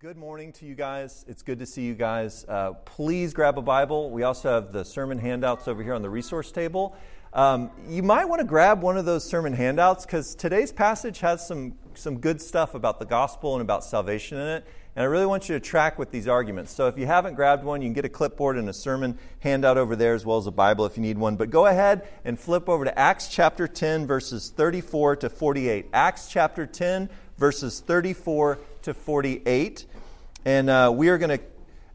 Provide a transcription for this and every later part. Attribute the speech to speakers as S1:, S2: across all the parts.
S1: Good morning to you guys. It's good to see you guys. Uh, please grab a Bible. We also have the sermon handouts over here on the resource table. Um, you might want to grab one of those sermon handouts because today's passage has some, some good stuff about the gospel and about salvation in it. And I really want you to track with these arguments. So if you haven't grabbed one, you can get a clipboard and a sermon handout over there as well as a Bible if you need one. But go ahead and flip over to Acts chapter 10, verses 34 to 48. Acts chapter 10, verses 34 to 48. And uh, we are going to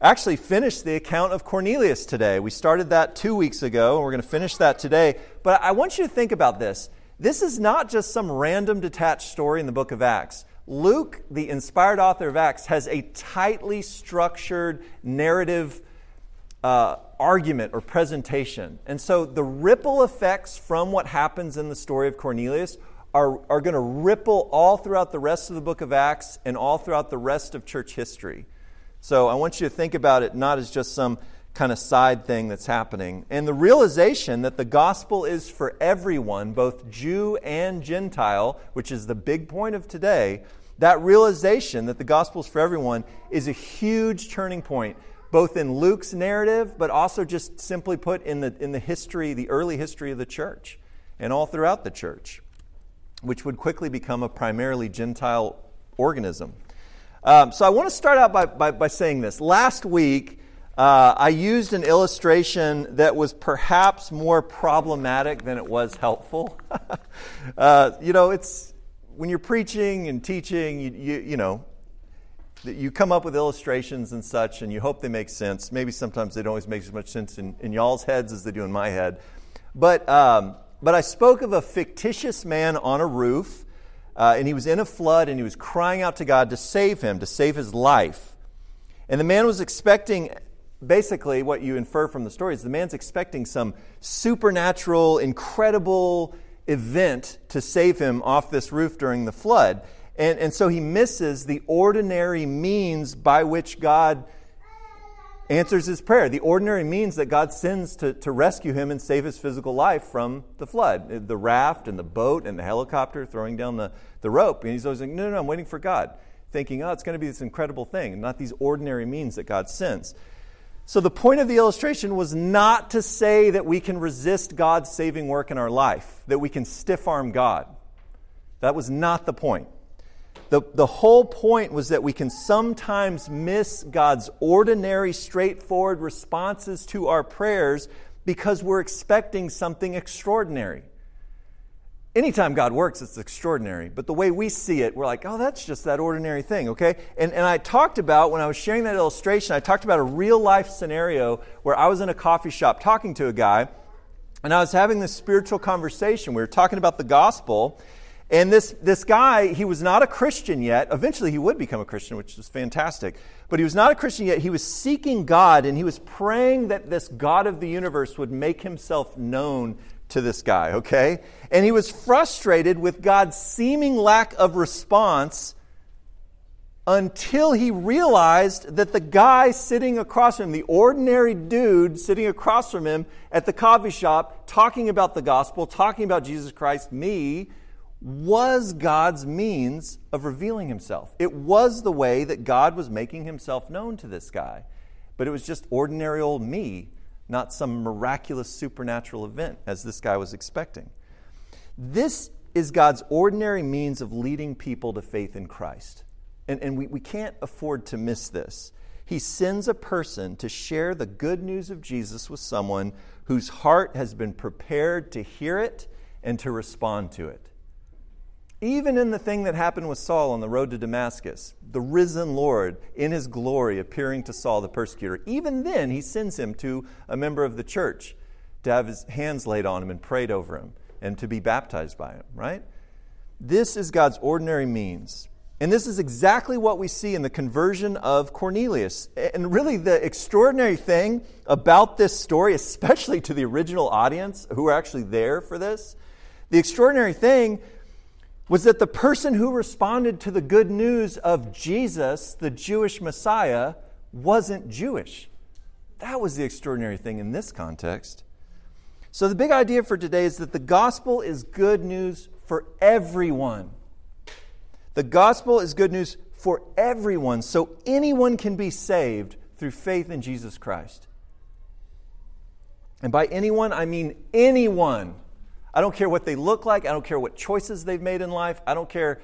S1: actually finish the account of Cornelius today. We started that two weeks ago, and we're going to finish that today. But I want you to think about this. This is not just some random detached story in the book of Acts. Luke, the inspired author of Acts, has a tightly structured narrative uh, argument or presentation. And so the ripple effects from what happens in the story of Cornelius are, are going to ripple all throughout the rest of the book of Acts and all throughout the rest of church history. So I want you to think about it not as just some kind of side thing that's happening. And the realization that the gospel is for everyone, both Jew and Gentile, which is the big point of today, that realization that the gospel is for everyone is a huge turning point, both in Luke's narrative, but also just simply put in the, in the history, the early history of the church, and all throughout the church which would quickly become a primarily Gentile organism. Um, so I want to start out by, by, by saying this. Last week, uh, I used an illustration that was perhaps more problematic than it was helpful. uh, you know, it's when you're preaching and teaching, you, you, you know, you come up with illustrations and such, and you hope they make sense. Maybe sometimes they don't always make as much sense in, in y'all's heads as they do in my head. But um, but I spoke of a fictitious man on a roof, uh, and he was in a flood, and he was crying out to God to save him, to save his life. And the man was expecting, basically, what you infer from the story is the man's expecting some supernatural, incredible event to save him off this roof during the flood. And, and so he misses the ordinary means by which God answers his prayer. The ordinary means that God sends to, to rescue him and save his physical life from the flood the raft and the boat and the helicopter throwing down the, the rope. And he's always like, no, no, no, I'm waiting for God, thinking, oh, it's going to be this incredible thing, not these ordinary means that God sends. So the point of the illustration was not to say that we can resist God's saving work in our life, that we can stiff arm God. That was not the point. The, the whole point was that we can sometimes miss God's ordinary, straightforward responses to our prayers because we're expecting something extraordinary. Anytime God works, it's extraordinary. But the way we see it, we're like, oh, that's just that ordinary thing, okay? And, and I talked about, when I was sharing that illustration, I talked about a real life scenario where I was in a coffee shop talking to a guy, and I was having this spiritual conversation. We were talking about the gospel, and this, this guy, he was not a Christian yet. Eventually, he would become a Christian, which was fantastic. But he was not a Christian yet. He was seeking God, and he was praying that this God of the universe would make himself known to this guy, okay? And he was frustrated with God's seeming lack of response until he realized that the guy sitting across from him, the ordinary dude sitting across from him at the coffee shop, talking about the gospel, talking about Jesus Christ, me, was God's means of revealing himself. It was the way that God was making himself known to this guy. But it was just ordinary old me, not some miraculous supernatural event as this guy was expecting. This is God's ordinary means of leading people to faith in Christ. And, and we, we can't afford to miss this. He sends a person to share the good news of Jesus with someone whose heart has been prepared to hear it and to respond to it. Even in the thing that happened with Saul on the road to Damascus, the risen Lord in his glory appearing to Saul the persecutor, even then he sends him to a member of the church to have his hands laid on him and prayed over him and to be baptized by him, right? This is God's ordinary means. And this is exactly what we see in the conversion of Cornelius. And really, the extraordinary thing about this story, especially to the original audience who were actually there for this, the extraordinary thing was that the person who responded to the good news of Jesus, the Jewish Messiah, wasn't Jewish. That was the extraordinary thing in this context. So, the big idea for today is that the gospel is good news for everyone. The gospel is good news for everyone, so anyone can be saved through faith in Jesus Christ. And by anyone, I mean anyone. I don't care what they look like. I don't care what choices they've made in life. I don't care.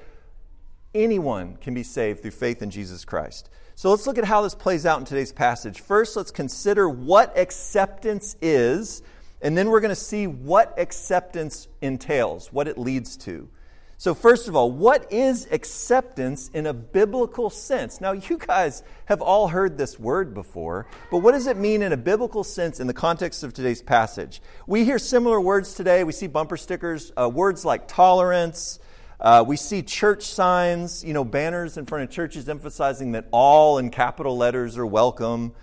S1: Anyone can be saved through faith in Jesus Christ. So let's look at how this plays out in today's passage. First, let's consider what acceptance is, and then we're going to see what acceptance entails, what it leads to. So, first of all, what is acceptance in a biblical sense? Now, you guys have all heard this word before, but what does it mean in a biblical sense in the context of today's passage? We hear similar words today. We see bumper stickers, uh, words like tolerance. Uh, we see church signs, you know, banners in front of churches emphasizing that all in capital letters are welcome.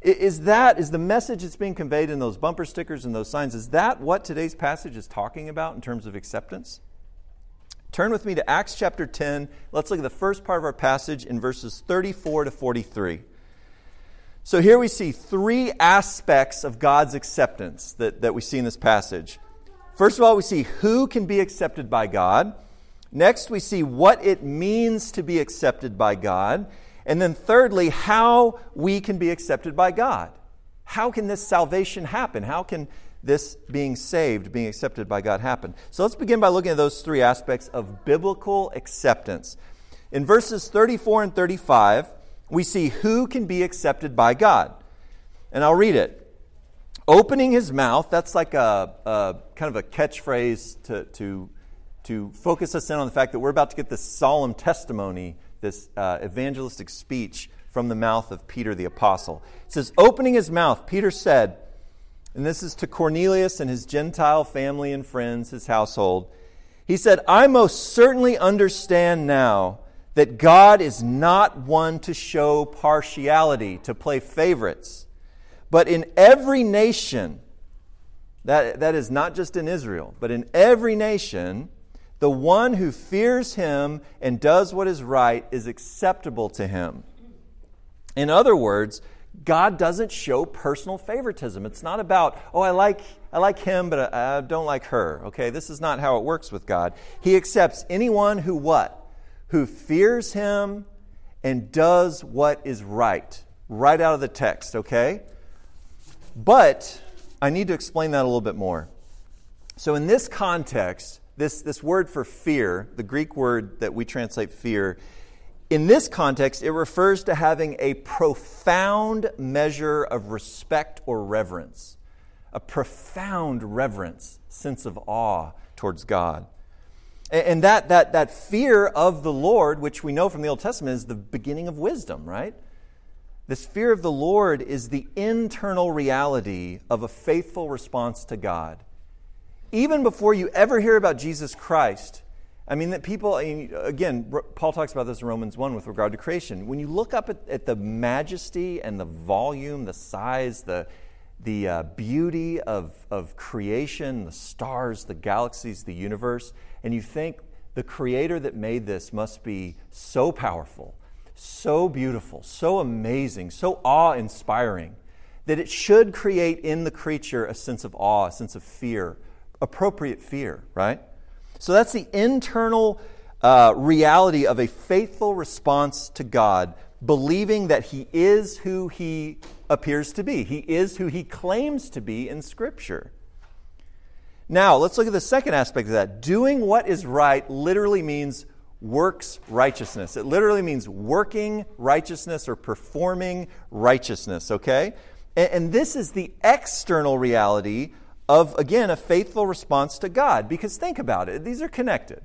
S1: Is that, is the message that's being conveyed in those bumper stickers and those signs, is that what today's passage is talking about in terms of acceptance? Turn with me to Acts chapter 10. Let's look at the first part of our passage in verses 34 to 43. So here we see three aspects of God's acceptance that, that we see in this passage. First of all, we see who can be accepted by God. Next, we see what it means to be accepted by God. And then, thirdly, how we can be accepted by God. How can this salvation happen? How can this being saved, being accepted by God happened. So let's begin by looking at those three aspects of biblical acceptance. In verses 34 and 35, we see who can be accepted by God. And I'll read it. Opening his mouth, that's like a, a kind of a catchphrase to, to, to focus us in on the fact that we're about to get this solemn testimony, this uh, evangelistic speech from the mouth of Peter the Apostle. It says, Opening his mouth, Peter said, and this is to Cornelius and his Gentile family and friends, his household. He said, I most certainly understand now that God is not one to show partiality, to play favorites, but in every nation, that, that is not just in Israel, but in every nation, the one who fears him and does what is right is acceptable to him. In other words, God doesn't show personal favoritism. It's not about, oh, I like, I like him, but I, I don't like her. Okay, this is not how it works with God. He accepts anyone who what? Who fears him and does what is right. Right out of the text, okay? But I need to explain that a little bit more. So, in this context, this, this word for fear, the Greek word that we translate fear, in this context, it refers to having a profound measure of respect or reverence, a profound reverence, sense of awe towards God. And that, that, that fear of the Lord, which we know from the Old Testament, is the beginning of wisdom, right? This fear of the Lord is the internal reality of a faithful response to God. Even before you ever hear about Jesus Christ, I mean, that people, again, Paul talks about this in Romans 1 with regard to creation. When you look up at, at the majesty and the volume, the size, the, the uh, beauty of, of creation, the stars, the galaxies, the universe, and you think the creator that made this must be so powerful, so beautiful, so amazing, so awe inspiring, that it should create in the creature a sense of awe, a sense of fear, appropriate fear, right? So that's the internal uh, reality of a faithful response to God, believing that He is who He appears to be. He is who He claims to be in Scripture. Now, let's look at the second aspect of that. Doing what is right literally means works righteousness. It literally means working righteousness or performing righteousness, okay? And, and this is the external reality of, again, a faithful response to God. Because think about it, these are connected.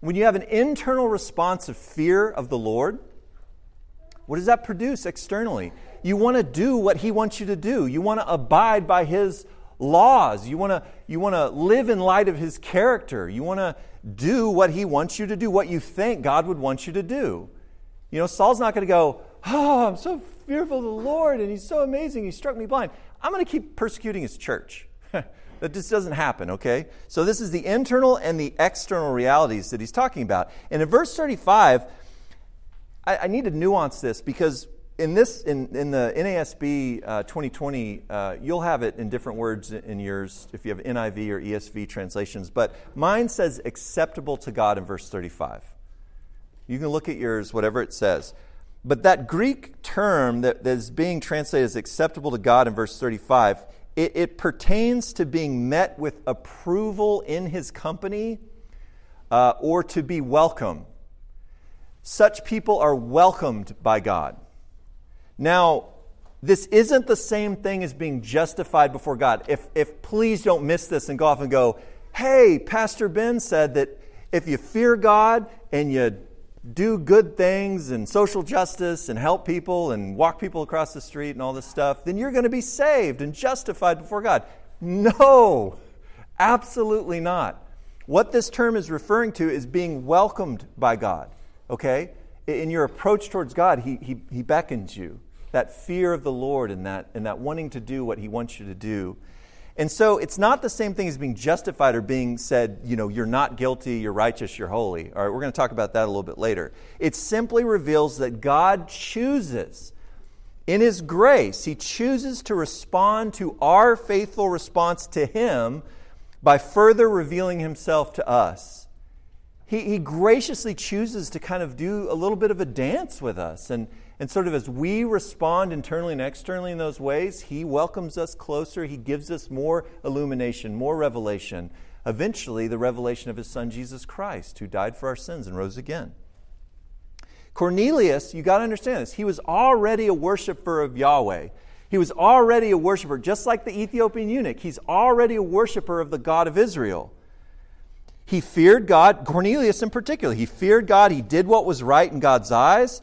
S1: When you have an internal response of fear of the Lord, what does that produce externally? You want to do what He wants you to do, you want to abide by His laws, you want to, you want to live in light of His character, you want to do what He wants you to do, what you think God would want you to do. You know, Saul's not going to go, Oh, I'm so fearful of the Lord, and He's so amazing, He struck me blind. I'm going to keep persecuting His church. That just doesn't happen, okay? So this is the internal and the external realities that he's talking about. And in verse 35, I, I need to nuance this because in this in, in the NASB uh, 2020, uh, you'll have it in different words in yours if you have NIV or ESV translations. But mine says acceptable to God in verse 35. You can look at yours, whatever it says. But that Greek term that is being translated as acceptable to God in verse 35, it, it pertains to being met with approval in his company uh, or to be welcome. Such people are welcomed by God. Now, this isn't the same thing as being justified before God. If, if please don't miss this and go off and go, hey, Pastor Ben said that if you fear God and you do good things and social justice and help people and walk people across the street and all this stuff, then you're going to be saved and justified before God. No, absolutely not. What this term is referring to is being welcomed by God, okay? In your approach towards God, He, he, he beckons you. That fear of the Lord and that, and that wanting to do what He wants you to do. And so it's not the same thing as being justified or being said, you know, you're not guilty, you're righteous, you're holy. All right, we're going to talk about that a little bit later. It simply reveals that God chooses, in His grace, He chooses to respond to our faithful response to Him by further revealing Himself to us. He, he graciously chooses to kind of do a little bit of a dance with us and and sort of as we respond internally and externally in those ways, He welcomes us closer. He gives us more illumination, more revelation. Eventually, the revelation of His Son, Jesus Christ, who died for our sins and rose again. Cornelius, you got to understand this, he was already a worshiper of Yahweh. He was already a worshiper, just like the Ethiopian eunuch. He's already a worshiper of the God of Israel. He feared God, Cornelius in particular. He feared God. He did what was right in God's eyes.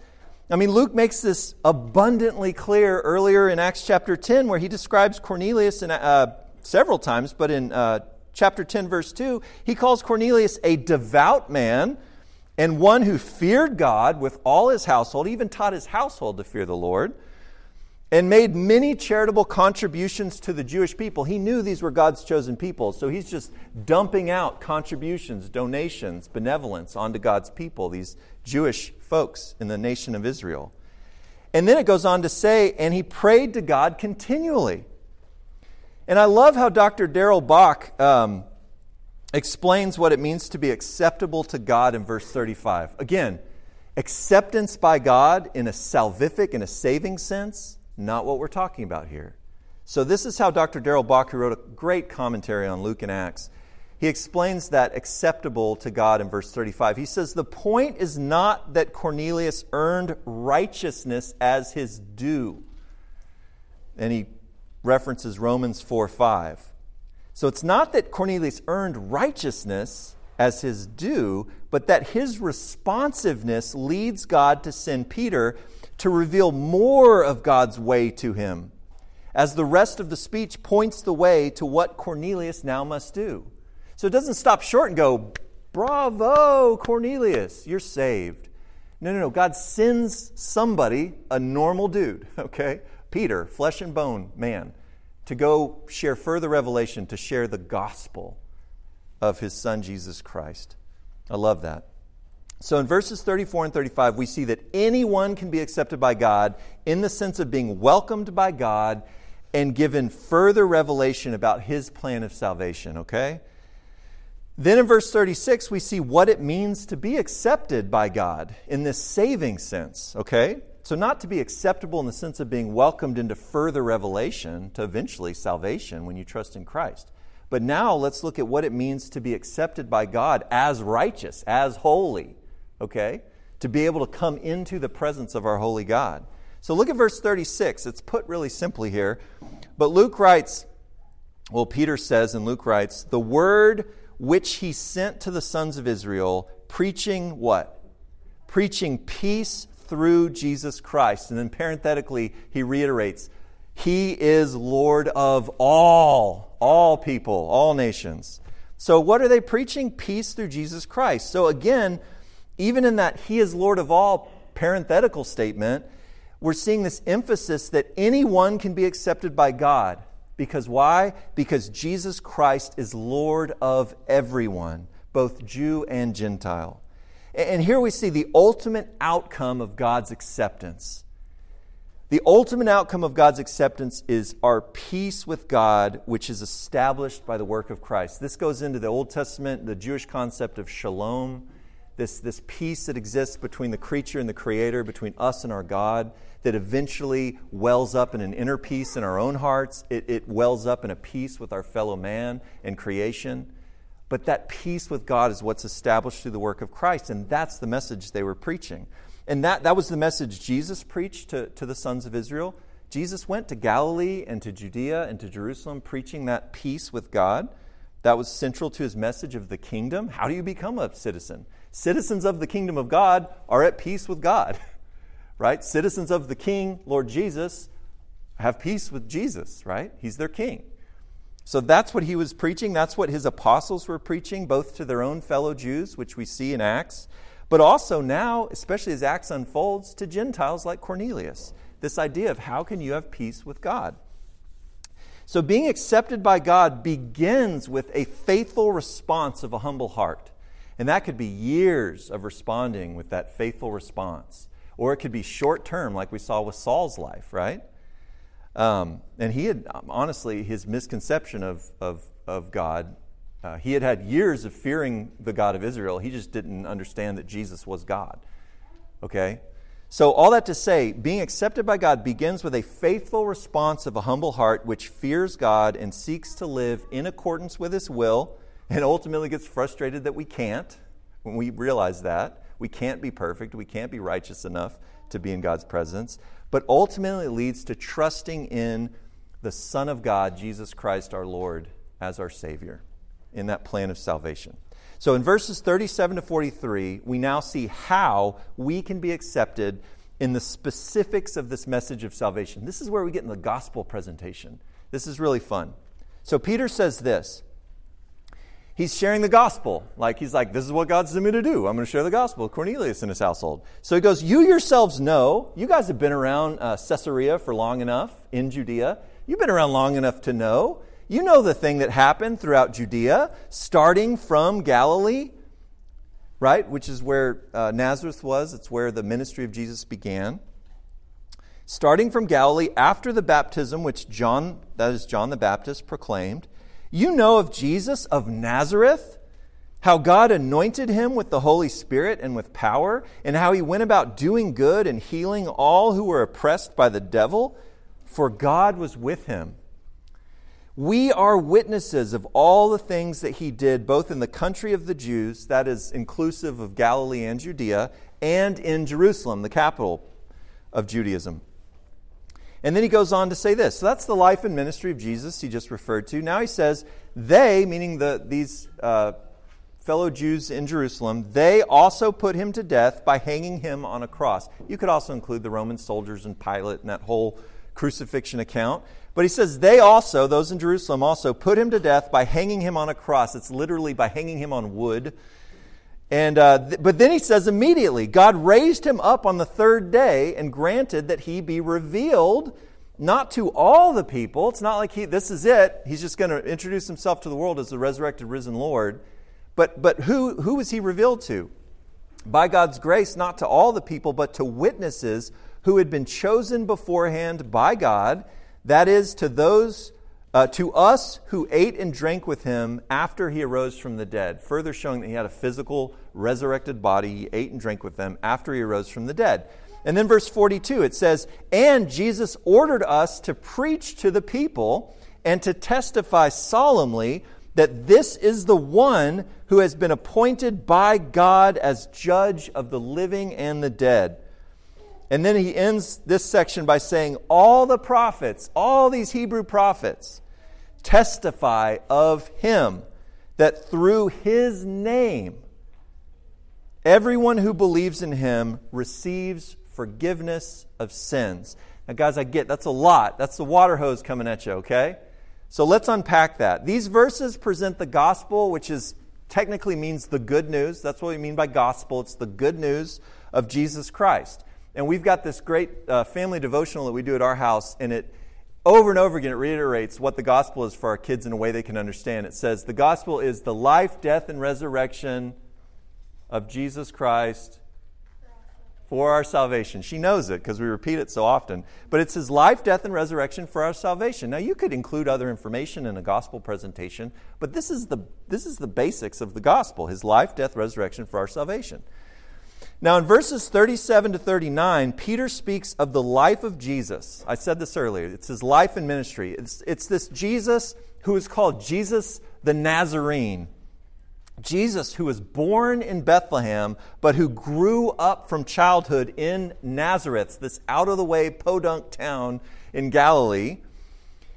S1: I mean, Luke makes this abundantly clear earlier in Acts chapter 10, where he describes Cornelius in, uh, several times, but in uh, chapter 10, verse 2, he calls Cornelius a devout man and one who feared God with all his household, even taught his household to fear the Lord, and made many charitable contributions to the Jewish people. He knew these were God's chosen people, so he's just dumping out contributions, donations, benevolence onto God's people, these Jewish folks in the nation of Israel. And then it goes on to say, and he prayed to God continually. And I love how Dr. Darrell Bock um, explains what it means to be acceptable to God in verse 35. Again, acceptance by God in a salvific, in a saving sense, not what we're talking about here. So, this is how Dr. Darrell Bock, who wrote a great commentary on Luke and Acts, he explains that acceptable to God in verse 35. He says, The point is not that Cornelius earned righteousness as his due. And he references Romans 4 5. So it's not that Cornelius earned righteousness as his due, but that his responsiveness leads God to send Peter to reveal more of God's way to him, as the rest of the speech points the way to what Cornelius now must do. So it doesn't stop short and go, Bravo, Cornelius, you're saved. No, no, no. God sends somebody, a normal dude, okay? Peter, flesh and bone man, to go share further revelation, to share the gospel of his son, Jesus Christ. I love that. So in verses 34 and 35, we see that anyone can be accepted by God in the sense of being welcomed by God and given further revelation about his plan of salvation, okay? Then in verse 36, we see what it means to be accepted by God in this saving sense, okay? So, not to be acceptable in the sense of being welcomed into further revelation to eventually salvation when you trust in Christ. But now let's look at what it means to be accepted by God as righteous, as holy, okay? To be able to come into the presence of our holy God. So, look at verse 36. It's put really simply here. But Luke writes, well, Peter says, and Luke writes, the word which he sent to the sons of Israel, preaching what? Preaching peace through Jesus Christ. And then parenthetically, he reiterates, He is Lord of all, all people, all nations. So, what are they preaching? Peace through Jesus Christ. So, again, even in that He is Lord of all parenthetical statement, we're seeing this emphasis that anyone can be accepted by God. Because why? Because Jesus Christ is Lord of everyone, both Jew and Gentile. And here we see the ultimate outcome of God's acceptance. The ultimate outcome of God's acceptance is our peace with God, which is established by the work of Christ. This goes into the Old Testament, the Jewish concept of shalom, this, this peace that exists between the creature and the creator, between us and our God, that eventually wells up in an inner peace in our own hearts. It, it wells up in a peace with our fellow man and creation. But that peace with God is what's established through the work of Christ, and that's the message they were preaching. And that, that was the message Jesus preached to, to the sons of Israel. Jesus went to Galilee and to Judea and to Jerusalem preaching that peace with God. That was central to his message of the kingdom. How do you become a citizen? Citizens of the kingdom of God are at peace with God, right? Citizens of the king, Lord Jesus, have peace with Jesus, right? He's their king. So that's what he was preaching. That's what his apostles were preaching, both to their own fellow Jews, which we see in Acts, but also now, especially as Acts unfolds, to Gentiles like Cornelius. This idea of how can you have peace with God? So, being accepted by God begins with a faithful response of a humble heart. And that could be years of responding with that faithful response. Or it could be short term, like we saw with Saul's life, right? Um, and he had, honestly, his misconception of, of, of God, uh, he had had years of fearing the God of Israel. He just didn't understand that Jesus was God. Okay? So, all that to say, being accepted by God begins with a faithful response of a humble heart which fears God and seeks to live in accordance with His will, and ultimately gets frustrated that we can't when we realize that. We can't be perfect, we can't be righteous enough to be in God's presence, but ultimately leads to trusting in the Son of God, Jesus Christ our Lord, as our Savior in that plan of salvation. So in verses 37 to 43, we now see how we can be accepted in the specifics of this message of salvation. This is where we get in the gospel presentation. This is really fun. So Peter says this. He's sharing the gospel. Like he's like, this is what God's sent me to do. I'm going to share the gospel Cornelius and his household. So he goes, You yourselves know, you guys have been around uh, Caesarea for long enough in Judea. You've been around long enough to know you know the thing that happened throughout Judea, starting from Galilee, right? Which is where uh, Nazareth was. It's where the ministry of Jesus began. Starting from Galilee after the baptism, which John, that is John the Baptist, proclaimed. You know of Jesus of Nazareth, how God anointed him with the Holy Spirit and with power, and how he went about doing good and healing all who were oppressed by the devil, for God was with him. We are witnesses of all the things that he did, both in the country of the Jews, that is inclusive of Galilee and Judea, and in Jerusalem, the capital of Judaism. And then he goes on to say this. So that's the life and ministry of Jesus he just referred to. Now he says, they, meaning the, these uh, fellow Jews in Jerusalem, they also put him to death by hanging him on a cross. You could also include the Roman soldiers and Pilate and that whole crucifixion account. But he says they also, those in Jerusalem also, put him to death by hanging him on a cross. It's literally by hanging him on wood. And, uh, th- but then he says immediately, God raised him up on the third day and granted that he be revealed not to all the people. It's not like he, this is it. He's just going to introduce himself to the world as the resurrected, risen Lord. But, but who, who was he revealed to? By God's grace, not to all the people, but to witnesses who had been chosen beforehand by God that is, to those, uh, to us who ate and drank with him after he arose from the dead, further showing that he had a physical, resurrected body. He ate and drank with them after he arose from the dead. And then verse 42, it says, And Jesus ordered us to preach to the people and to testify solemnly that this is the one who has been appointed by God as judge of the living and the dead. And then he ends this section by saying, All the prophets, all these Hebrew prophets, testify of him that through his name, everyone who believes in him receives forgiveness of sins. Now, guys, I get that's a lot. That's the water hose coming at you, okay? So let's unpack that. These verses present the gospel, which is technically means the good news. That's what we mean by gospel. It's the good news of Jesus Christ. And we've got this great uh, family devotional that we do at our house, and it over and over again it reiterates what the gospel is for our kids in a way they can understand. It says, The gospel is the life, death, and resurrection of Jesus Christ for our salvation. She knows it because we repeat it so often. But it's his life, death, and resurrection for our salvation. Now, you could include other information in a gospel presentation, but this is the, this is the basics of the gospel his life, death, resurrection for our salvation. Now, in verses 37 to 39, Peter speaks of the life of Jesus. I said this earlier. It's his life and ministry. It's, it's this Jesus who is called Jesus the Nazarene. Jesus, who was born in Bethlehem, but who grew up from childhood in Nazareth, this out of the way podunk town in Galilee.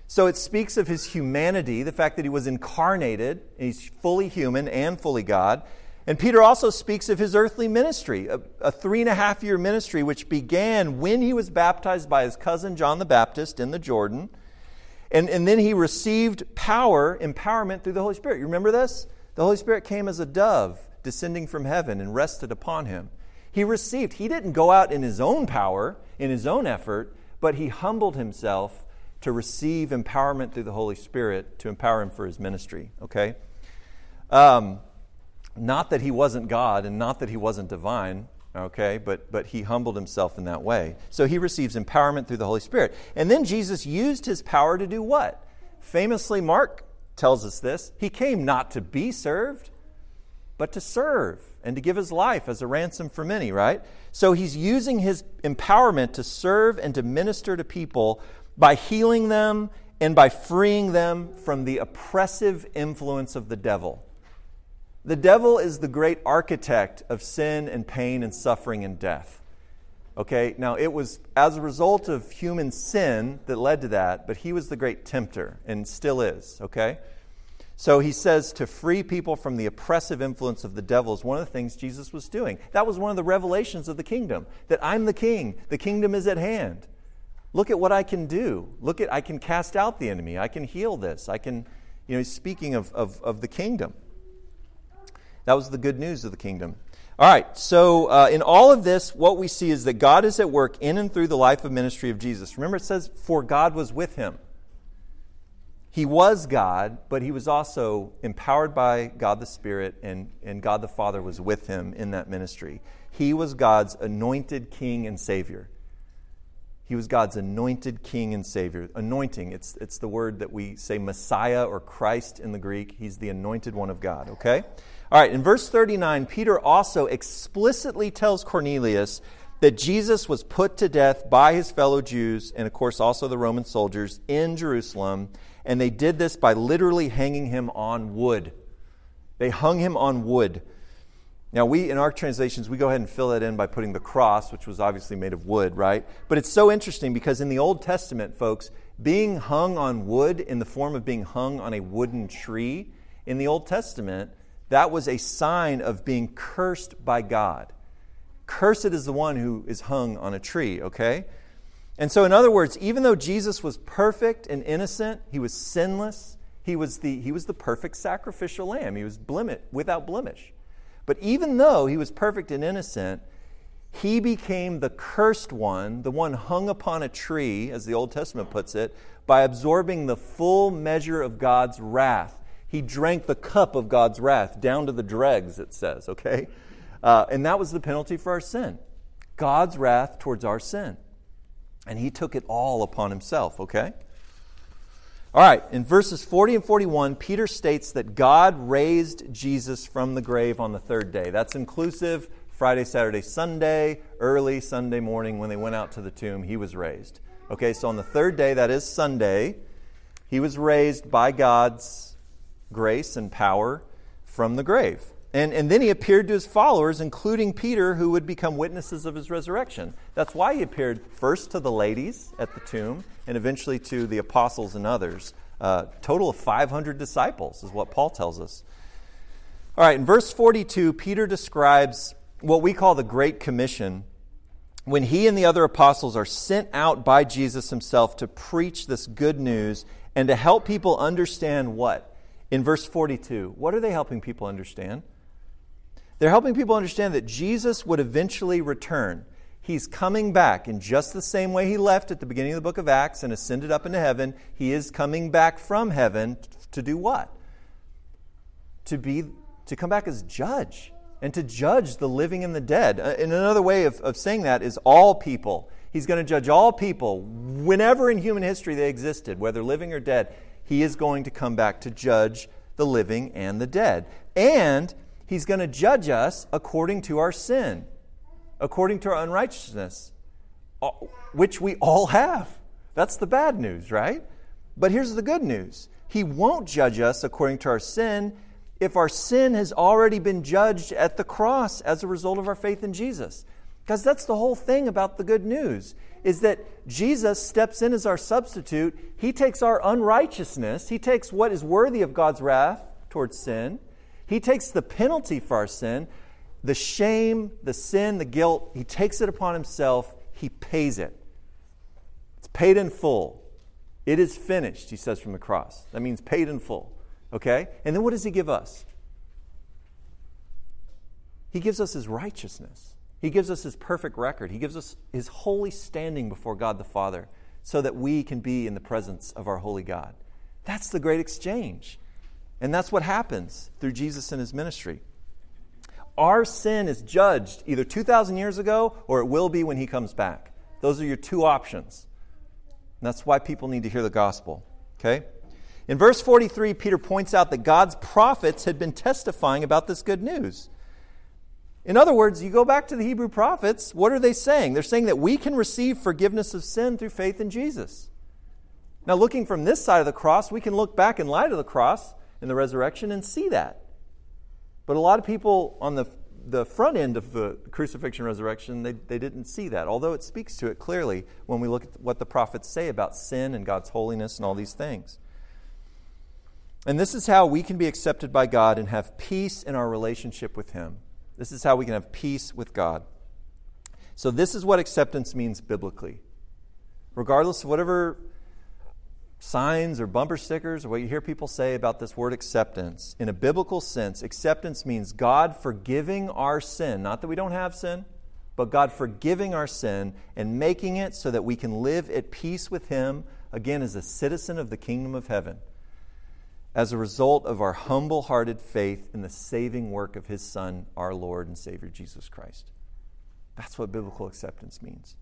S1: So it speaks of his humanity, the fact that he was incarnated, he's fully human and fully God. And Peter also speaks of his earthly ministry, a, a, three and a half year ministry, which began when he was baptized by his cousin John the Baptist in the Jordan. And, and then he received power, empowerment through the Holy Spirit. You remember this? The Holy Spirit came as a dove descending from heaven and rested upon him. He received, he didn't go out in his own power, in his own effort, but he humbled himself to receive empowerment through the Holy Spirit to empower him for his ministry. Okay? Um, not that he wasn't God and not that he wasn't divine, okay, but, but he humbled himself in that way. So he receives empowerment through the Holy Spirit. And then Jesus used his power to do what? Famously, Mark tells us this He came not to be served, but to serve and to give his life as a ransom for many, right? So he's using his empowerment to serve and to minister to people by healing them and by freeing them from the oppressive influence of the devil. The devil is the great architect of sin and pain and suffering and death. Okay, now it was as a result of human sin that led to that, but he was the great tempter and still is, okay? So he says to free people from the oppressive influence of the devil is one of the things Jesus was doing. That was one of the revelations of the kingdom that I'm the king, the kingdom is at hand. Look at what I can do. Look at, I can cast out the enemy, I can heal this, I can, you know, he's speaking of, of, of the kingdom. That was the good news of the kingdom. All right, so uh, in all of this, what we see is that God is at work in and through the life of ministry of Jesus. Remember, it says, For God was with him. He was God, but he was also empowered by God the Spirit, and, and God the Father was with him in that ministry. He was God's anointed king and savior. He was God's anointed king and savior. Anointing, it's, it's the word that we say Messiah or Christ in the Greek. He's the anointed one of God, okay? All right, in verse 39, Peter also explicitly tells Cornelius that Jesus was put to death by his fellow Jews and, of course, also the Roman soldiers in Jerusalem. And they did this by literally hanging him on wood. They hung him on wood. Now, we, in our translations, we go ahead and fill that in by putting the cross, which was obviously made of wood, right? But it's so interesting because in the Old Testament, folks, being hung on wood in the form of being hung on a wooden tree in the Old Testament that was a sign of being cursed by God. Cursed is the one who is hung on a tree, okay? And so, in other words, even though Jesus was perfect and innocent, he was sinless, he was the, he was the perfect sacrificial lamb, he was blemish, without blemish. But even though he was perfect and innocent, he became the cursed one, the one hung upon a tree, as the Old Testament puts it, by absorbing the full measure of God's wrath he drank the cup of God's wrath down to the dregs, it says, okay? Uh, and that was the penalty for our sin God's wrath towards our sin. And he took it all upon himself, okay? All right, in verses 40 and 41, Peter states that God raised Jesus from the grave on the third day. That's inclusive Friday, Saturday, Sunday, early Sunday morning when they went out to the tomb, he was raised. Okay, so on the third day, that is Sunday, he was raised by God's grace and power from the grave. And, and then he appeared to his followers, including Peter, who would become witnesses of his resurrection. That's why he appeared first to the ladies at the tomb and eventually to the apostles and others. Uh, total of 500 disciples is what Paul tells us. All right, in verse 42, Peter describes what we call the Great Commission when he and the other apostles are sent out by Jesus himself to preach this good news and to help people understand what? In verse 42. What are they helping people understand? They're helping people understand that Jesus would eventually return. He's coming back in just the same way he left at the beginning of the book of Acts and ascended up into heaven. He is coming back from heaven to do what? To be to come back as judge and to judge the living and the dead. Uh, and another way of, of saying that is all people. He's going to judge all people whenever in human history they existed, whether living or dead he is going to come back to judge the living and the dead. And he's going to judge us according to our sin. according to our unrighteousness, which we all have. That's the bad news, right? But here's the good news He won't judge us according to our sin if our sin has already been judged at the cross as a result of our faith in Jesus. Because that's the whole thing about the good news is that Jesus steps in as our substitute. He takes our unrighteousness, he takes what is worthy of God's wrath towards sin. He takes the penalty for our sin, the shame, the sin, the guilt, he takes it upon himself, he pays it. It's paid in full. It is finished, he says from the cross. That means paid in full. Okay? And then what does he give us? He gives us his righteousness. He gives us his perfect record. He gives us his holy standing before God the Father so that we can be in the presence of our holy God. That's the great exchange. And that's what happens through Jesus and his ministry. Our sin is judged either 2,000 years ago or it will be when he comes back. Those are your two options. And that's why people need to hear the gospel. Okay? In verse 43, Peter points out that God's prophets had been testifying about this good news. In other words, you go back to the Hebrew prophets, what are they saying? They're saying that we can receive forgiveness of sin through faith in Jesus. Now, looking from this side of the cross, we can look back in light of the cross and the resurrection and see that. But a lot of people on the the front end of the crucifixion resurrection, they, they didn't see that, although it speaks to it clearly when we look at what the prophets say about sin and God's holiness and all these things. And this is how we can be accepted by God and have peace in our relationship with Him. This is how we can have peace with God. So, this is what acceptance means biblically. Regardless of whatever signs or bumper stickers or what you hear people say about this word acceptance. In a biblical sense, acceptance means God forgiving our sin. Not that we don't have sin, but God forgiving our sin and making it so that we can live at peace with Him, again, as a citizen of the kingdom of heaven, as a result of our humble hearted faith in the saving work of His Son, our Lord and Savior, Jesus Christ. That's what biblical acceptance means.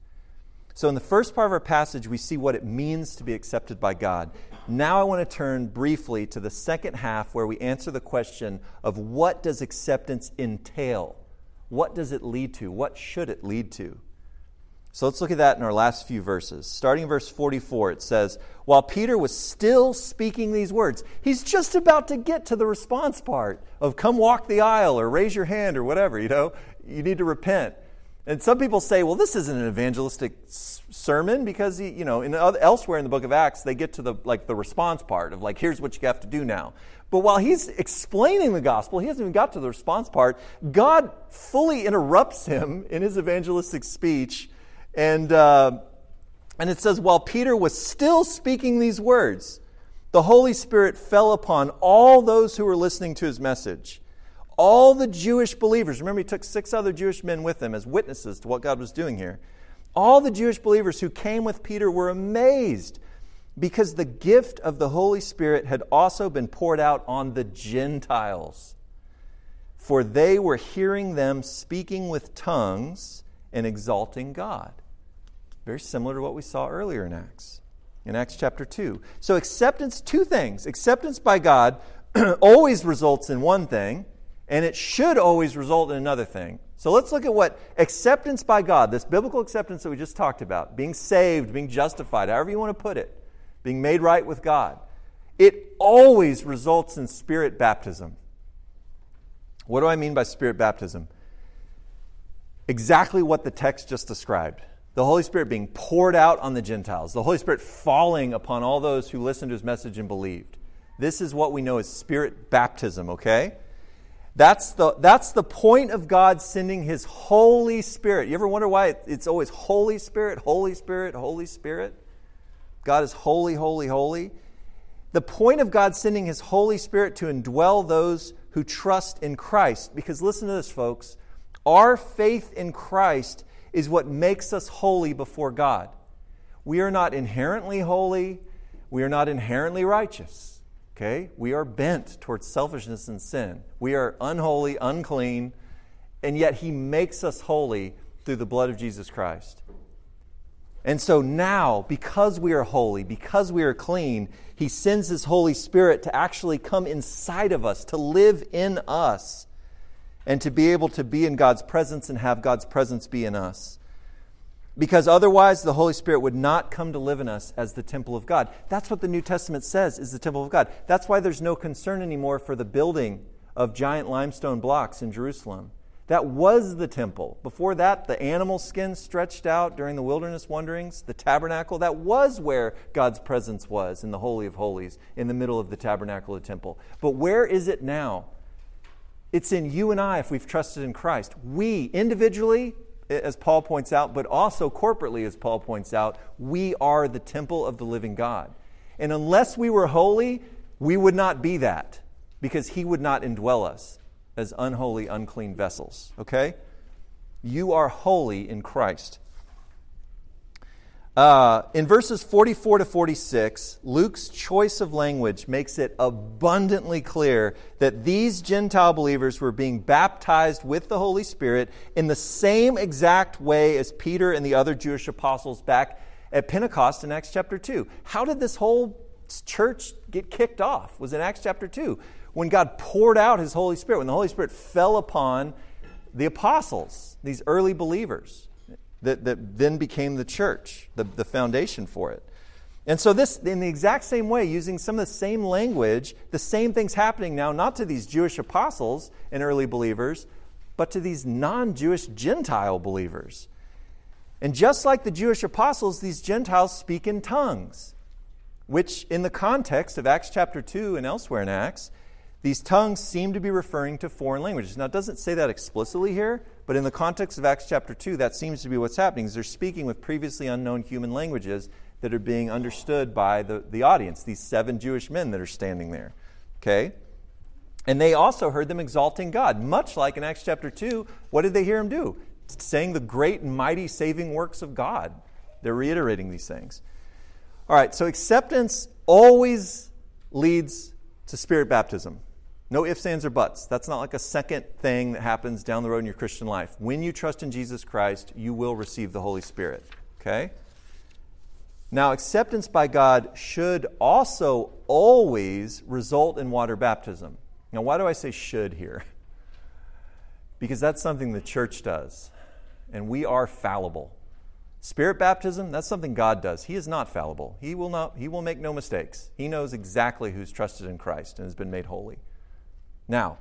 S1: So, in the first part of our passage, we see what it means to be accepted by God. Now, I want to turn briefly to the second half where we answer the question of what does acceptance entail? What does it lead to? What should it lead to? So, let's look at that in our last few verses. Starting in verse 44, it says, While Peter was still speaking these words, he's just about to get to the response part of come walk the aisle or raise your hand or whatever, you know, you need to repent. And some people say, well, this isn't an evangelistic sermon because, he, you know, in elsewhere in the book of Acts, they get to the, like, the response part of, like, here's what you have to do now. But while he's explaining the gospel, he hasn't even got to the response part. God fully interrupts him in his evangelistic speech. And, uh, and it says, while Peter was still speaking these words, the Holy Spirit fell upon all those who were listening to his message all the Jewish believers, remember, he took six other Jewish men with him as witnesses to what God was doing here. All the Jewish believers who came with Peter were amazed because the gift of the Holy Spirit had also been poured out on the Gentiles. For they were hearing them speaking with tongues and exalting God. Very similar to what we saw earlier in Acts, in Acts chapter 2. So, acceptance, two things. Acceptance by God always results in one thing and it should always result in another thing. So let's look at what acceptance by God, this biblical acceptance that we just talked about, being saved, being justified, however you want to put it, being made right with God, it always results in spirit baptism. What do I mean by spirit baptism? Exactly what the text just described. The Holy Spirit being poured out on the Gentiles, the Holy Spirit falling upon all those who listened to his message and believed. This is what we know as spirit baptism, okay? That's the, that's the point of God sending His Holy Spirit. You ever wonder why it's always Holy Spirit, Holy Spirit, Holy Spirit? God is holy, holy, holy. The point of God sending His Holy Spirit to indwell those who trust in Christ. Because listen to this, folks. Our faith in Christ is what makes us holy before God. We are not inherently holy, we are not inherently righteous. Okay? We are bent towards selfishness and sin. We are unholy, unclean, and yet He makes us holy through the blood of Jesus Christ. And so now, because we are holy, because we are clean, He sends His Holy Spirit to actually come inside of us, to live in us. And to be able to be in God's presence and have God's presence be in us. Because otherwise, the Holy Spirit would not come to live in us as the temple of God. That's what the New Testament says is the temple of God. That's why there's no concern anymore for the building of giant limestone blocks in Jerusalem. That was the temple. Before that, the animal skin stretched out during the wilderness wanderings, the tabernacle, that was where God's presence was in the Holy of Holies, in the middle of the tabernacle of the temple. But where is it now? It's in you and I if we've trusted in Christ. We, individually, as Paul points out, but also corporately, as Paul points out, we are the temple of the living God. And unless we were holy, we would not be that because he would not indwell us as unholy, unclean vessels. Okay? You are holy in Christ. Uh, in verses 44 to 46, Luke's choice of language makes it abundantly clear that these Gentile believers were being baptized with the Holy Spirit in the same exact way as Peter and the other Jewish apostles back at Pentecost in Acts chapter 2. How did this whole church get kicked off? Was in Acts chapter 2 when God poured out his Holy Spirit, when the Holy Spirit fell upon the apostles, these early believers that, that then became the church, the, the foundation for it. And so, this, in the exact same way, using some of the same language, the same things happening now, not to these Jewish apostles and early believers, but to these non Jewish Gentile believers. And just like the Jewish apostles, these Gentiles speak in tongues, which, in the context of Acts chapter 2 and elsewhere in Acts, these tongues seem to be referring to foreign languages. Now, it doesn't say that explicitly here, but in the context of Acts chapter 2, that seems to be what's happening. Is they're speaking with previously unknown human languages that are being understood by the, the audience, these seven Jewish men that are standing there. Okay? And they also heard them exalting God, much like in Acts chapter 2. What did they hear him do? Saying the great and mighty saving works of God. They're reiterating these things. All right, so acceptance always leads to spirit baptism. No ifs, ands, or buts. That's not like a second thing that happens down the road in your Christian life. When you trust in Jesus Christ, you will receive the Holy Spirit. Okay? Now, acceptance by God should also always result in water baptism. Now, why do I say should here? Because that's something the church does, and we are fallible. Spirit baptism, that's something God does. He is not fallible. He will not he will make no mistakes. He knows exactly who's trusted in Christ and has been made holy. Now,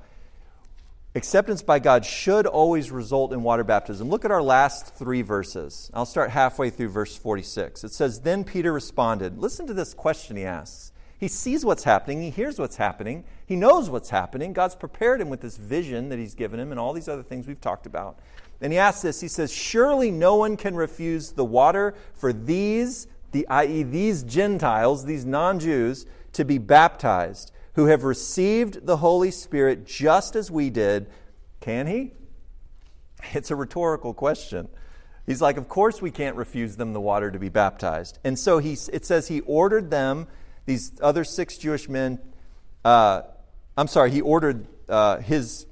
S1: acceptance by God should always result in water baptism. Look at our last three verses. I'll start halfway through verse 46. It says, Then Peter responded. Listen to this question he asks. He sees what's happening, he hears what's happening, he knows what's happening. God's prepared him with this vision that he's given him and all these other things we've talked about. And he asks this He says, Surely no one can refuse the water for these, the, i.e., these Gentiles, these non Jews, to be baptized who have received the Holy Spirit just as we did, can he? It's a rhetorical question. He's like, Of course we can't refuse them the water to be baptized. And so he, it says he ordered them, these other six Jewish men, uh, I'm sorry, he ordered uh, his,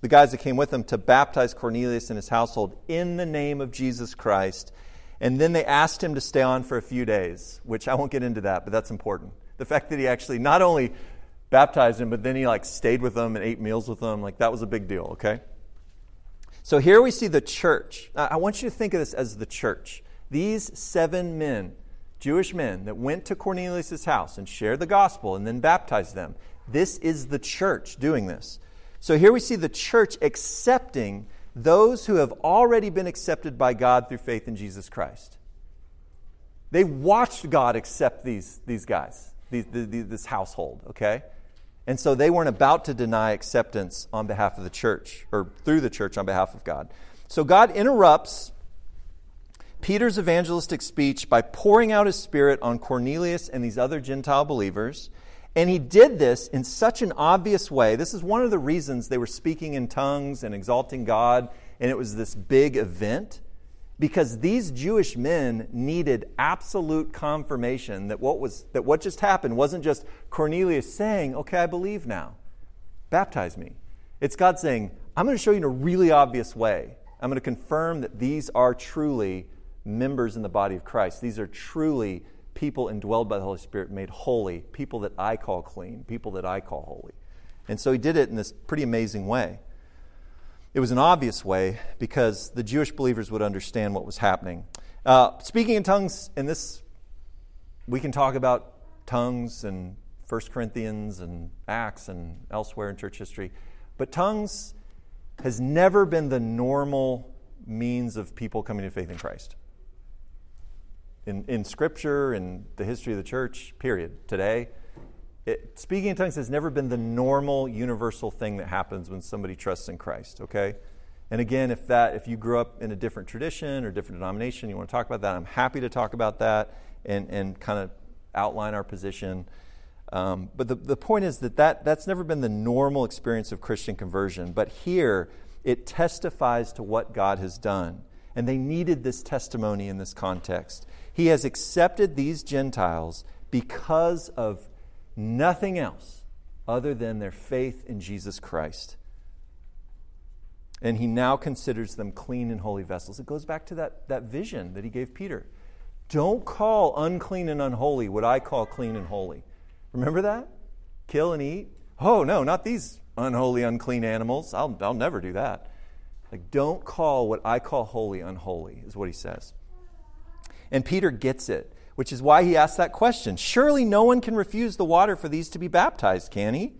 S1: the guys that came with him to baptize Cornelius and his household in the name of Jesus Christ. And then they asked him to stay on for a few days, which I won't get into that, but that's important. The fact that he actually not only baptized him, but then he like stayed with them and ate meals with them. Like that was a big deal, okay? So here we see the church. I want you to think of this as the church. These seven men, Jewish men, that went to Cornelius' house and shared the gospel and then baptized them. This is the church doing this. So here we see the church accepting those who have already been accepted by God through faith in Jesus Christ. They watched God accept these, these guys, these, this household, okay? And so they weren't about to deny acceptance on behalf of the church or through the church on behalf of God. So God interrupts Peter's evangelistic speech by pouring out his spirit on Cornelius and these other Gentile believers. And he did this in such an obvious way. This is one of the reasons they were speaking in tongues and exalting God, and it was this big event because these Jewish men needed absolute confirmation that what, was, that what just happened wasn't just Cornelius saying, Okay, I believe now. Baptize me. It's God saying, I'm going to show you in a really obvious way. I'm going to confirm that these are truly members in the body of Christ. These are truly people indwelled by the Holy Spirit, made holy, people that I call clean, people that I call holy. And so he did it in this pretty amazing way. It was an obvious way because the Jewish believers would understand what was happening. Uh, speaking in tongues, in this, we can talk about tongues and 1 Corinthians and Acts and elsewhere in church history, but tongues has never been the normal means of people coming to faith in Christ. In, in Scripture, in the history of the church, period, today, it, speaking in tongues has never been the normal universal thing that happens when somebody trusts in Christ, okay? And again, if that if you grew up in a different tradition or different denomination, you want to talk about that, I'm happy to talk about that and, and kind of outline our position. Um, but the, the point is that, that that's never been the normal experience of Christian conversion. But here, it testifies to what God has done. And they needed this testimony in this context. He has accepted these Gentiles because of nothing else other than their faith in Jesus Christ. And he now considers them clean and holy vessels. It goes back to that, that vision that he gave Peter. Don't call unclean and unholy what I call clean and holy. Remember that? Kill and eat? Oh, no, not these unholy, unclean animals. I'll, I'll never do that. Like, don't call what I call holy unholy, is what he says. And Peter gets it which is why he asked that question. Surely no one can refuse the water for these to be baptized, can he?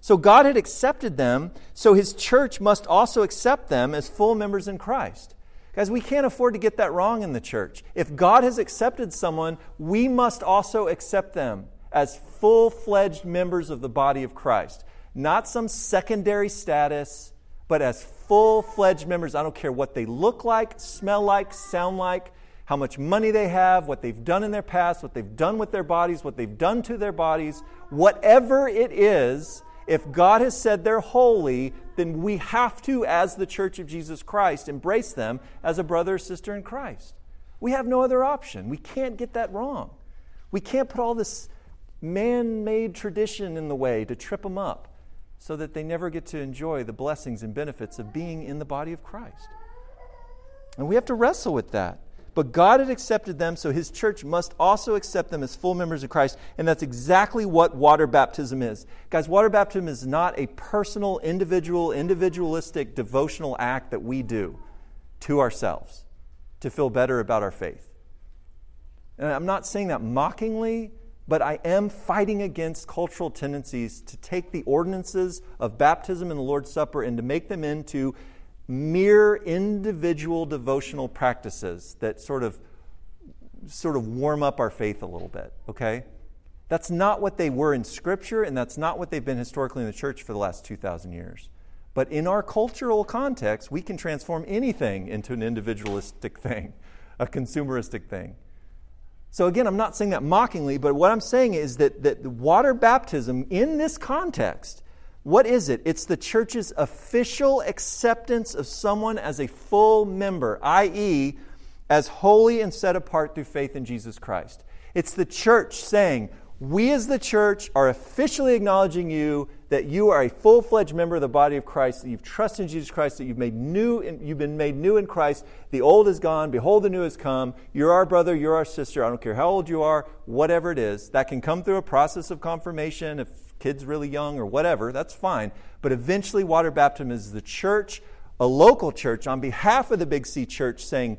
S1: So God had accepted them, so his church must also accept them as full members in Christ. Guys, we can't afford to get that wrong in the church. If God has accepted someone, we must also accept them as full fledged members of the body of Christ. Not some secondary status, but as full fledged members. I don't care what they look like, smell like, sound like, how much money they have, what they've done in their past, what they've done with their bodies, what they've done to their bodies, whatever it is, if God has said they're holy, then we have to, as the church of Jesus Christ, embrace them as a brother or sister in Christ. We have no other option. We can't get that wrong. We can't put all this man made tradition in the way to trip them up so that they never get to enjoy the blessings and benefits of being in the body of Christ. And we have to wrestle with that. But God had accepted them, so his church must also accept them as full members of Christ. And that's exactly what water baptism is. Guys, water baptism is not a personal, individual, individualistic devotional act that we do to ourselves to feel better about our faith. And I'm not saying that mockingly, but I am fighting against cultural tendencies to take the ordinances of baptism and the Lord's Supper and to make them into mere individual devotional practices that sort of sort of warm up our faith a little bit, okay? That's not what they were in Scripture, and that's not what they've been historically in the church for the last 2,000 years. But in our cultural context, we can transform anything into an individualistic thing, a consumeristic thing. So, again, I'm not saying that mockingly, but what I'm saying is that, that water baptism in this context what is it? It's the church's official acceptance of someone as a full member, i.e., as holy and set apart through faith in Jesus Christ. It's the church saying, We as the church are officially acknowledging you that you are a full fledged member of the body of Christ, that you've trusted in Jesus Christ, that you've, made new in, you've been made new in Christ. The old is gone, behold, the new has come. You're our brother, you're our sister. I don't care how old you are, whatever it is. That can come through a process of confirmation if kids really young or whatever, that's fine. But eventually, water baptism is the church, a local church, on behalf of the Big C church, saying,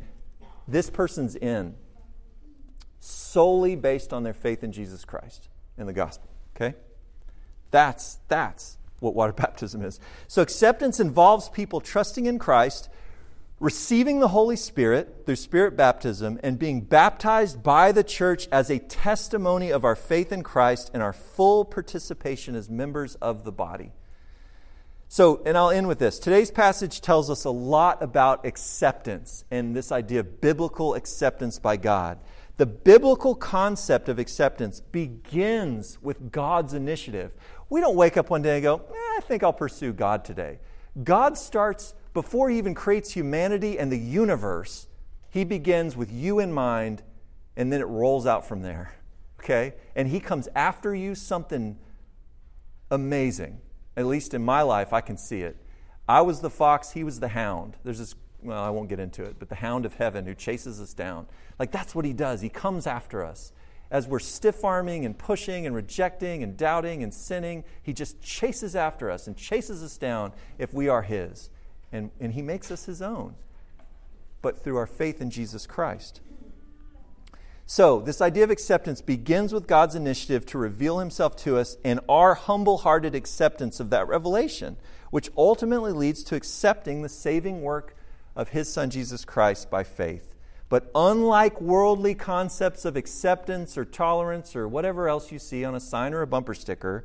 S1: This person's in, solely based on their faith in Jesus Christ in the gospel. Okay? That's, that's what water baptism is. So, acceptance involves people trusting in Christ receiving the Holy Spirit through Spirit baptism and being baptized by the church as a testimony of our faith in Christ and our full participation as members of the body. So, and I'll end with this. Today's passage tells us a lot about acceptance and this idea of biblical acceptance by God. The biblical concept of acceptance begins with God's initiative. We don't wake up one day and go, eh, I think I'll pursue God today. God starts before he even creates humanity and the universe, he begins with you in mind and then it rolls out from there. Okay? And he comes after you something amazing. At least in my life, I can see it. I was the fox, he was the hound. There's this, well, I won't get into it, but the hound of heaven who chases us down. Like that's what he does. He comes after us. As we're stiff arming and pushing and rejecting and doubting and sinning, he just chases after us and chases us down if we are his. And, and he makes us his own, but through our faith in Jesus Christ. So, this idea of acceptance begins with God's initiative to reveal himself to us and our humble hearted acceptance of that revelation, which ultimately leads to accepting the saving work of his son Jesus Christ by faith. But unlike worldly concepts of acceptance or tolerance or whatever else you see on a sign or a bumper sticker,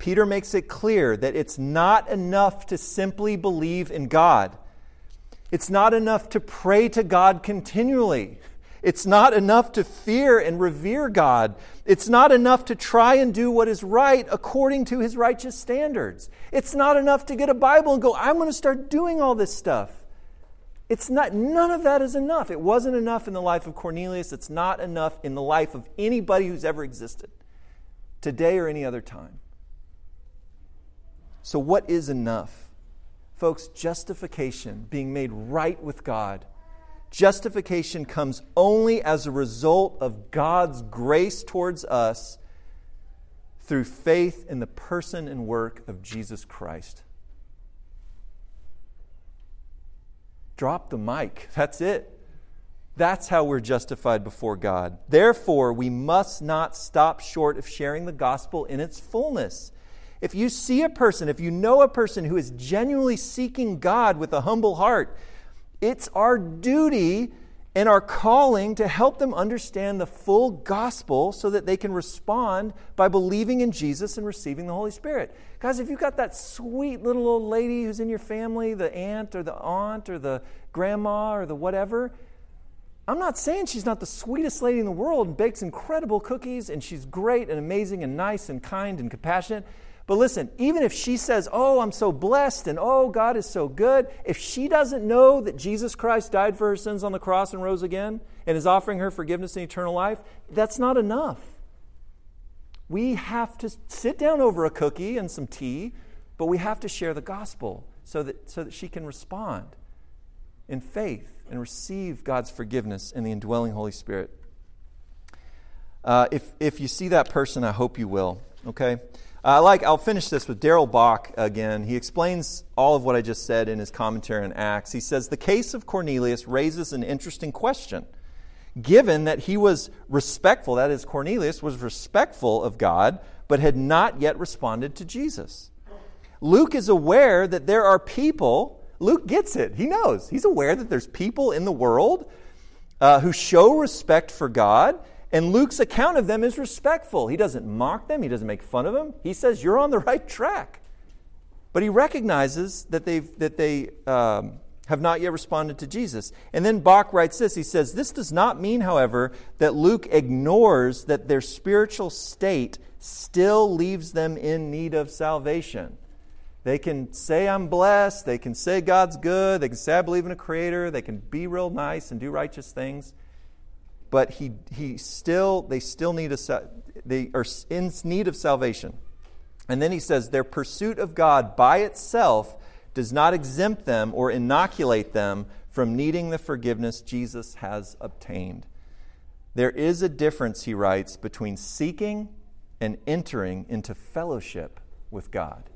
S1: Peter makes it clear that it's not enough to simply believe in God. It's not enough to pray to God continually. It's not enough to fear and revere God. It's not enough to try and do what is right according to his righteous standards. It's not enough to get a Bible and go, I'm going to start doing all this stuff. It's not, none of that is enough. It wasn't enough in the life of Cornelius. It's not enough in the life of anybody who's ever existed, today or any other time. So, what is enough? Folks, justification, being made right with God, justification comes only as a result of God's grace towards us through faith in the person and work of Jesus Christ. Drop the mic. That's it. That's how we're justified before God. Therefore, we must not stop short of sharing the gospel in its fullness. If you see a person, if you know a person who is genuinely seeking God with a humble heart, it's our duty and our calling to help them understand the full gospel so that they can respond by believing in Jesus and receiving the Holy Spirit. Guys, if you've got that sweet little old lady who's in your family, the aunt or the aunt or the grandma or the whatever, I'm not saying she's not the sweetest lady in the world and bakes incredible cookies and she's great and amazing and nice and kind and compassionate. But listen, even if she says, Oh, I'm so blessed and oh, God is so good, if she doesn't know that Jesus Christ died for her sins on the cross and rose again and is offering her forgiveness and eternal life, that's not enough. We have to sit down over a cookie and some tea, but we have to share the gospel so that, so that she can respond in faith and receive God's forgiveness in the indwelling Holy Spirit. Uh, if, if you see that person, I hope you will, okay? I uh, like, I'll finish this with Darrell Bock again. He explains all of what I just said in his commentary on Acts. He says, The case of Cornelius raises an interesting question. Given that he was respectful, that is, Cornelius was respectful of God, but had not yet responded to Jesus. Luke is aware that there are people, Luke gets it. He knows. He's aware that there's people in the world uh, who show respect for God and Luke's account of them is respectful. He doesn't mock them, he doesn't make fun of them. He says, You're on the right track. But he recognizes that, they've, that they um, have not yet responded to Jesus. And then Bock writes this He says, This does not mean, however, that Luke ignores that their spiritual state still leaves them in need of salvation. They can say, I'm blessed. They can say God's good. They can say, I believe in a creator. They can be real nice and do righteous things but he, he still, they still need a, they are in need of salvation. And then he says, their pursuit of God by itself does not exempt them or inoculate them from needing the forgiveness Jesus has obtained. There is a difference, he writes, between seeking and entering into fellowship with God.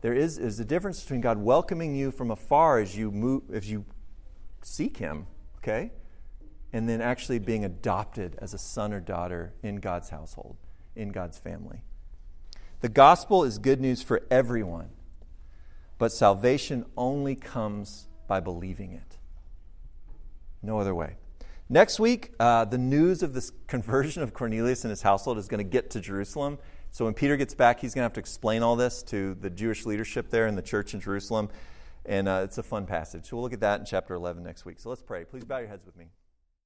S1: There is, is a difference between God welcoming you from afar as you move, as you seek Him, okay? And then actually being adopted as a son or daughter in God's household, in God's family. The gospel is good news for everyone, but salvation only comes by believing it. No other way. Next week, uh, the news of this conversion of Cornelius and his household is going to get to Jerusalem. So when Peter gets back, he's going to have to explain all this to the Jewish leadership there in the church in Jerusalem. And uh, it's a fun passage. So we'll look at that in chapter 11 next week. So let's pray. Please bow your heads with me.